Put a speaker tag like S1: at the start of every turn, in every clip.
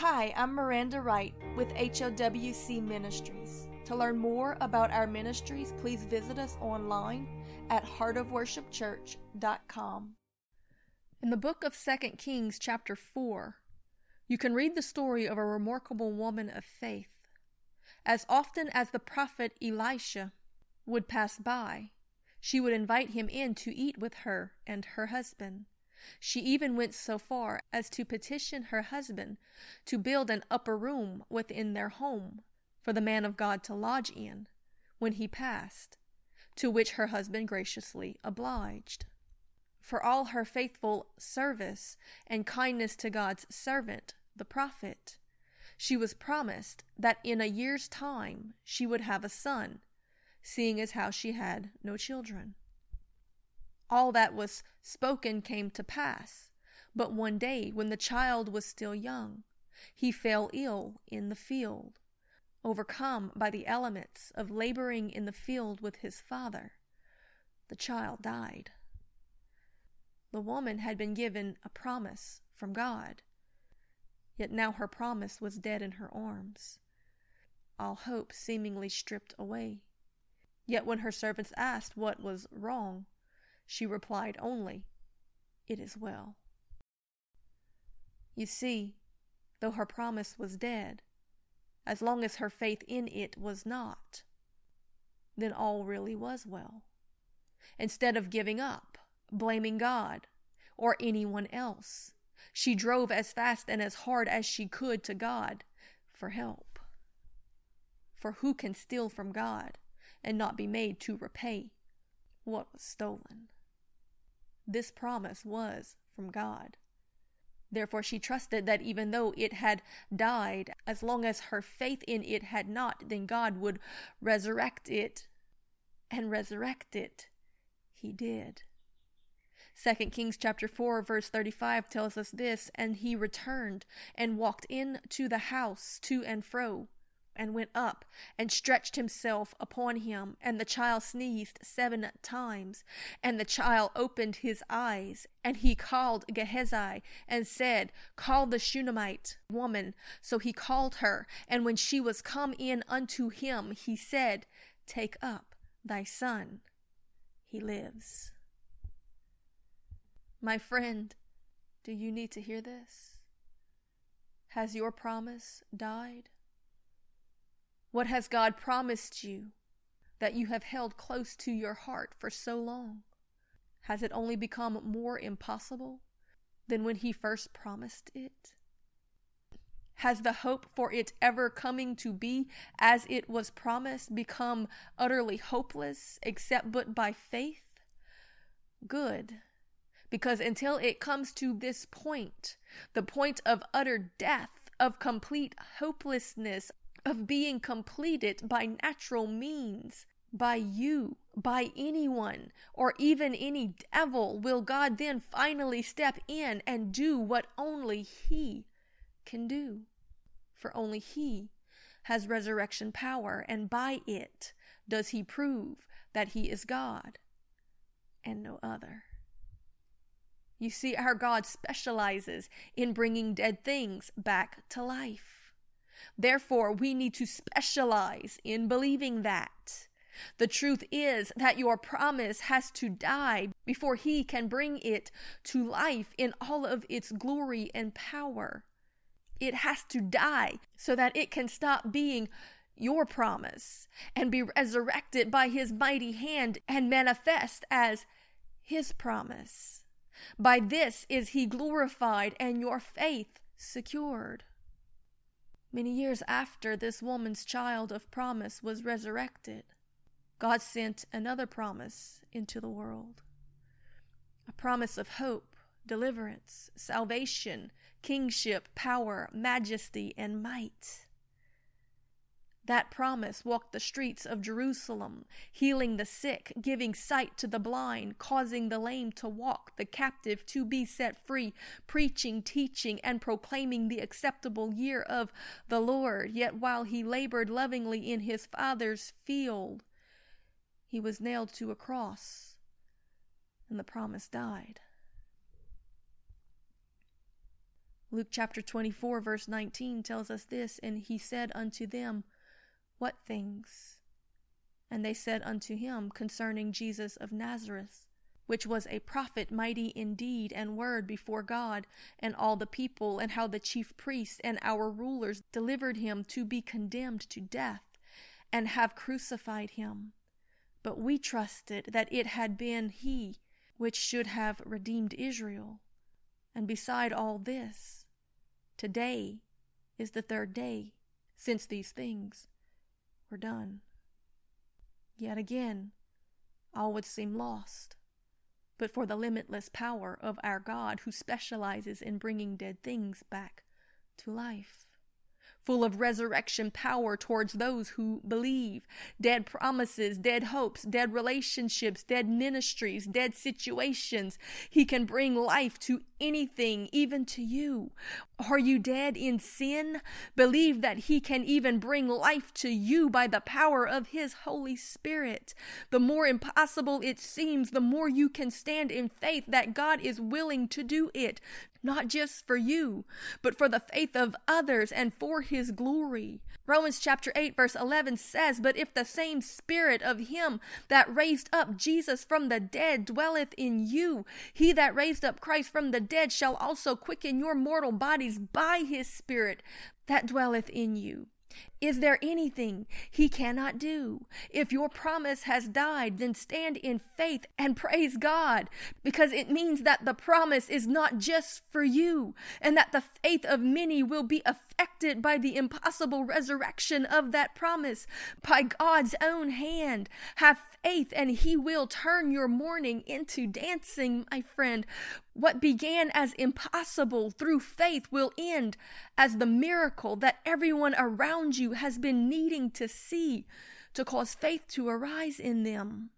S1: Hi, I'm Miranda Wright with HOWC Ministries. To learn more about our ministries, please visit us online at heartofworshipchurch.com. In the book of 2 Kings, chapter 4, you can read the story of a remarkable woman of faith. As often as the prophet Elisha would pass by, she would invite him in to eat with her and her husband. She even went so far as to petition her husband to build an upper room within their home for the man of God to lodge in when he passed, to which her husband graciously obliged. For all her faithful service and kindness to God's servant, the prophet, she was promised that in a year's time she would have a son, seeing as how she had no children all that was spoken came to pass. But one day, when the child was still young, he fell ill in the field, overcome by the elements of laboring in the field with his father. The child died. The woman had been given a promise from God, yet now her promise was dead in her arms, all hope seemingly stripped away. Yet when her servants asked what was wrong, she replied only, It is well. You see, though her promise was dead, as long as her faith in it was not, then all really was well. Instead of giving up, blaming God, or anyone else, she drove as fast and as hard as she could to God for help. For who can steal from God and not be made to repay what was stolen? This promise was from God. Therefore, she trusted that even though it had died, as long as her faith in it had not, then God would resurrect it. And resurrect it, he did. 2 Kings chapter 4 verse 35 tells us this, and he returned and walked into the house to and fro and went up and stretched himself upon him. And the child sneezed seven times. And the child opened his eyes. And he called Gehazi and said, Call the Shunammite woman. So he called her. And when she was come in unto him, he said, Take up thy son. He lives. My friend, do you need to hear this? Has your promise died? What has God promised you that you have held close to your heart for so long? Has it only become more impossible than when He first promised it? Has the hope for it ever coming to be as it was promised become utterly hopeless except but by faith? Good. Because until it comes to this point, the point of utter death, of complete hopelessness, of being completed by natural means, by you, by anyone, or even any devil, will God then finally step in and do what only He can do. For only He has resurrection power, and by it does He prove that He is God and no other. You see, our God specializes in bringing dead things back to life. Therefore, we need to specialize in believing that. The truth is that your promise has to die before He can bring it to life in all of its glory and power. It has to die so that it can stop being your promise and be resurrected by His mighty hand and manifest as His promise. By this is He glorified and your faith secured. Many years after this woman's child of promise was resurrected, God sent another promise into the world a promise of hope, deliverance, salvation, kingship, power, majesty, and might. That promise walked the streets of Jerusalem, healing the sick, giving sight to the blind, causing the lame to walk, the captive to be set free, preaching, teaching, and proclaiming the acceptable year of the Lord. Yet while he labored lovingly in his Father's field, he was nailed to a cross, and the promise died. Luke chapter 24, verse 19 tells us this And he said unto them, What things? And they said unto him concerning Jesus of Nazareth, which was a prophet mighty in deed and word before God and all the people, and how the chief priests and our rulers delivered him to be condemned to death, and have crucified him. But we trusted that it had been he which should have redeemed Israel. And beside all this, today is the third day since these things were done. Yet again, all would seem lost, but for the limitless power of our God who specializes in bringing dead things back to life full of resurrection power towards those who believe. Dead promises, dead hopes, dead relationships, dead ministries, dead situations. He can bring life to anything, even to you. Are you dead in sin? Believe that He can even bring life to you by the power of His Holy Spirit. The more impossible it seems, the more you can stand in faith that God is willing to do it not just for you, but for the faith of others and for his glory. Romans chapter 8 verse 11 says, But if the same spirit of him that raised up Jesus from the dead dwelleth in you, he that raised up Christ from the dead shall also quicken your mortal bodies by his spirit that dwelleth in you. Is there anything he cannot do? If your promise has died, then stand in faith and praise God because it means that the promise is not just for you and that the faith of many will be affected by the impossible resurrection of that promise by God's own hand. Have faith and he will turn your mourning into dancing, my friend. What began as impossible through faith will end as the miracle that everyone around you has been needing to see to cause faith to arise in them.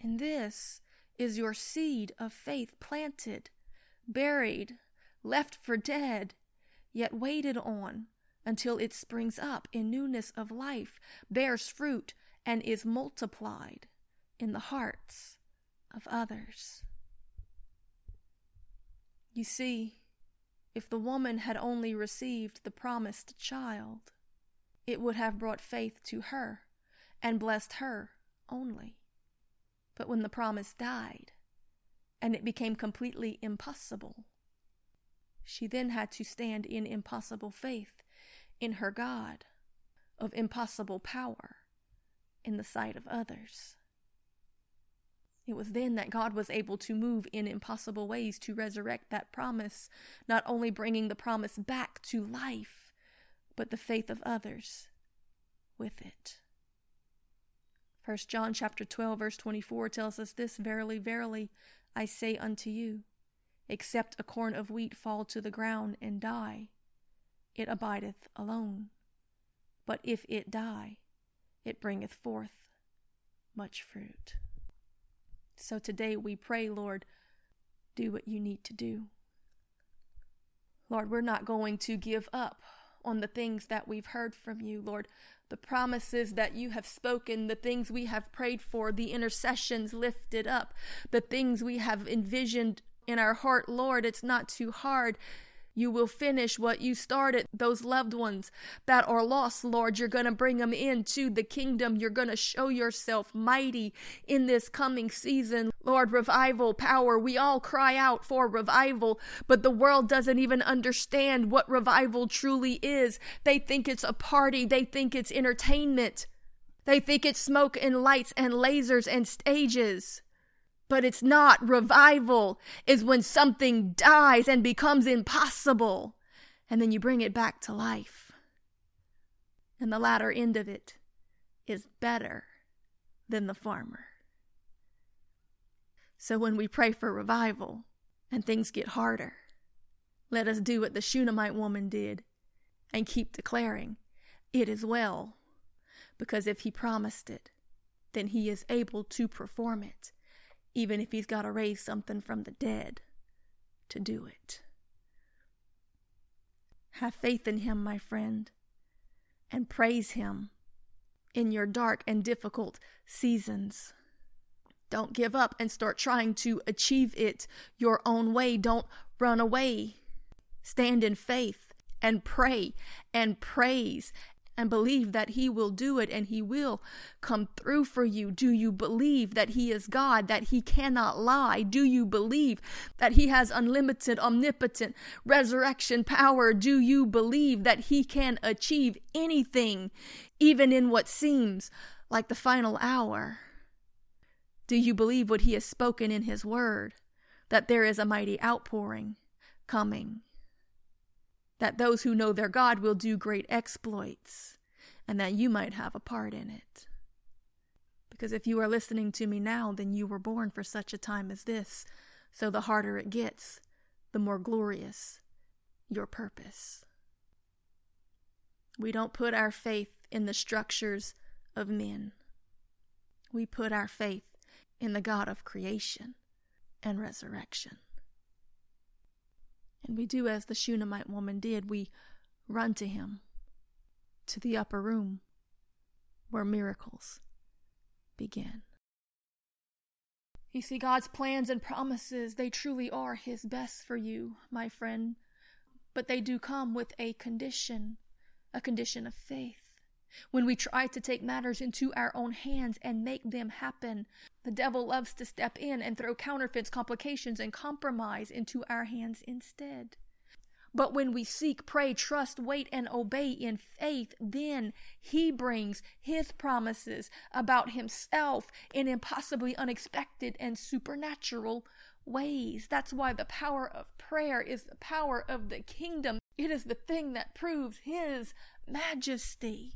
S1: And this is your seed of faith planted, buried, left for dead, yet waited on until it springs up in newness of life, bears fruit, and is multiplied in the hearts of others. You see, if the woman had only received the promised child, it would have brought faith to her and blessed her only. But when the promise died, and it became completely impossible, she then had to stand in impossible faith in her God of impossible power in the sight of others. It was then that God was able to move in impossible ways to resurrect that promise, not only bringing the promise back to life, but the faith of others with it. 1 John chapter 12 verse 24 tells us this verily verily I say unto you except a corn of wheat fall to the ground and die it abideth alone but if it die it bringeth forth much fruit so today we pray, Lord, do what you need to do. Lord, we're not going to give up on the things that we've heard from you, Lord. The promises that you have spoken, the things we have prayed for, the intercessions lifted up, the things we have envisioned in our heart, Lord, it's not too hard. You will finish what you started. Those loved ones that are lost, Lord, you're going to bring them into the kingdom. You're going to show yourself mighty in this coming season. Lord, revival, power. We all cry out for revival, but the world doesn't even understand what revival truly is. They think it's a party, they think it's entertainment, they think it's smoke and lights and lasers and stages but it's not. Revival is when something dies and becomes impossible, and then you bring it back to life. And the latter end of it is better than the farmer. So when we pray for revival and things get harder, let us do what the Shunammite woman did and keep declaring, It is well, because if he promised it, then he is able to perform it even if he's got to raise something from the dead to do it. Have faith in him, my friend, and praise him in your dark and difficult seasons. Don't give up and start trying to achieve it your own way. Don't run away. Stand in faith and pray and praise and believe that He will do it and He will come through for you? Do you believe that He is God, that He cannot lie? Do you believe that He has unlimited, omnipotent resurrection power? Do you believe that He can achieve anything, even in what seems like the final hour? Do you believe what He has spoken in His Word, that there is a mighty outpouring coming? That those who know their God will do great exploits, and that you might have a part in it. Because if you are listening to me now, then you were born for such a time as this. So the harder it gets, the more glorious your purpose. We don't put our faith in the structures of men. We put our faith in the God of creation and resurrection. And we do as the Shunammite woman did we run to him, to the upper room where miracles begin. You see, God's plans and promises, they truly are His best for you, my friend, but they do come with a condition, a condition of faith. When we try to take matters into our own hands and make them happen, the devil loves to step in and throw counterfeits, complications, and compromise into our hands instead. But when we seek, pray, trust, wait, and obey in faith, then He brings His promises about Himself in impossibly unexpected and supernatural ways. That's why the power of prayer is the power of the kingdom. It is the thing that proves His majesty.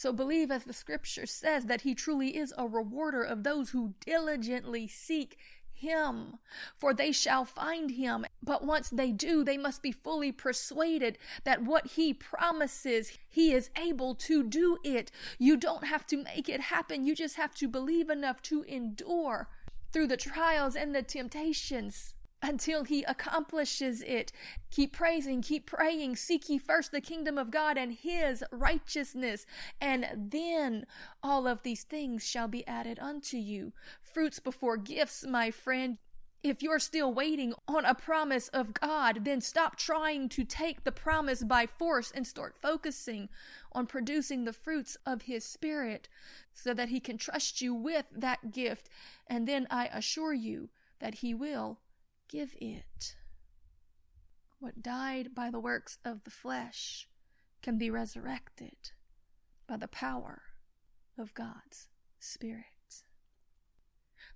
S1: So believe as the scripture says that he truly is a rewarder of those who diligently seek him, for they shall find him. But once they do, they must be fully persuaded that what he promises, he is able to do it. You don't have to make it happen, you just have to believe enough to endure through the trials and the temptations until he accomplishes it. Keep praising, keep praying. Seek ye first the kingdom of God and his righteousness, and then all of these things shall be added unto you. Fruits before gifts, my friend. If you're still waiting on a promise of God, then stop trying to take the promise by force and start focusing on producing the fruits of His Spirit so that He can trust you with that gift. And then I assure you that He will give it. What died by the works of the flesh can be resurrected by the power of God's Spirit.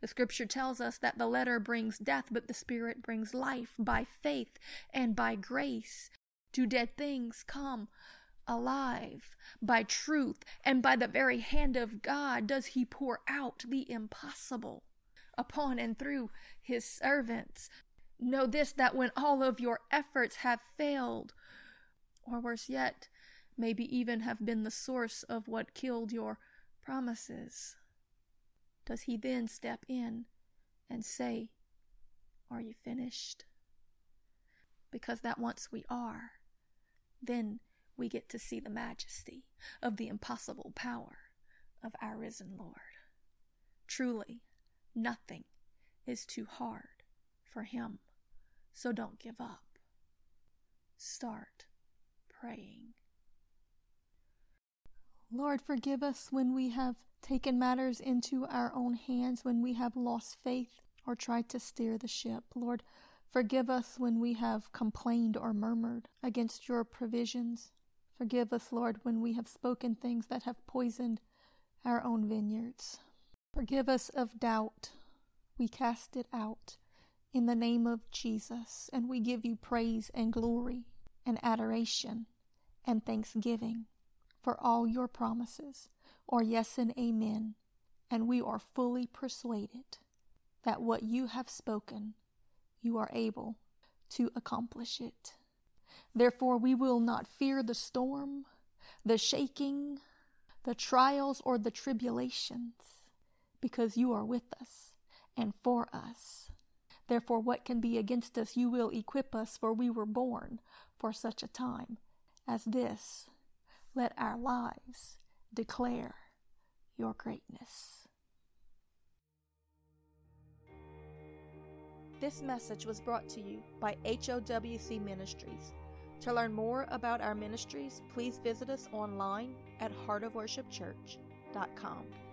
S1: The scripture tells us that the letter brings death, but the Spirit brings life. By faith and by grace do dead things come alive. By truth and by the very hand of God does He pour out the impossible upon and through His servants Know this that when all of your efforts have failed, or worse yet, maybe even have been the source of what killed your promises, does he then step in and say, Are you finished? Because that once we are, then we get to see the majesty of the impossible power of our risen Lord. Truly, nothing is too hard for him. So don't give up. Start praying. Lord, forgive us when we have taken matters into our own hands, when we have lost faith or tried to steer the ship. Lord, forgive us when we have complained or murmured against your provisions. Forgive us, Lord, when we have spoken things that have poisoned our own vineyards. Forgive us of doubt. We cast it out in the name of Jesus, and we give you praise and glory and adoration and thanksgiving for all your promises, or yes and amen. And we are fully persuaded that what you have spoken, you are able to accomplish it. Therefore, we will not fear the storm, the shaking, the trials, or the tribulations, because you are with us and for us. Therefore, what can be against us you will equip us, for we were born for such a time as this. Let our lives declare your greatness. This message was brought to you by HOWC Ministries. To learn more about our ministries, please visit us online at heartofworshipchurch.com.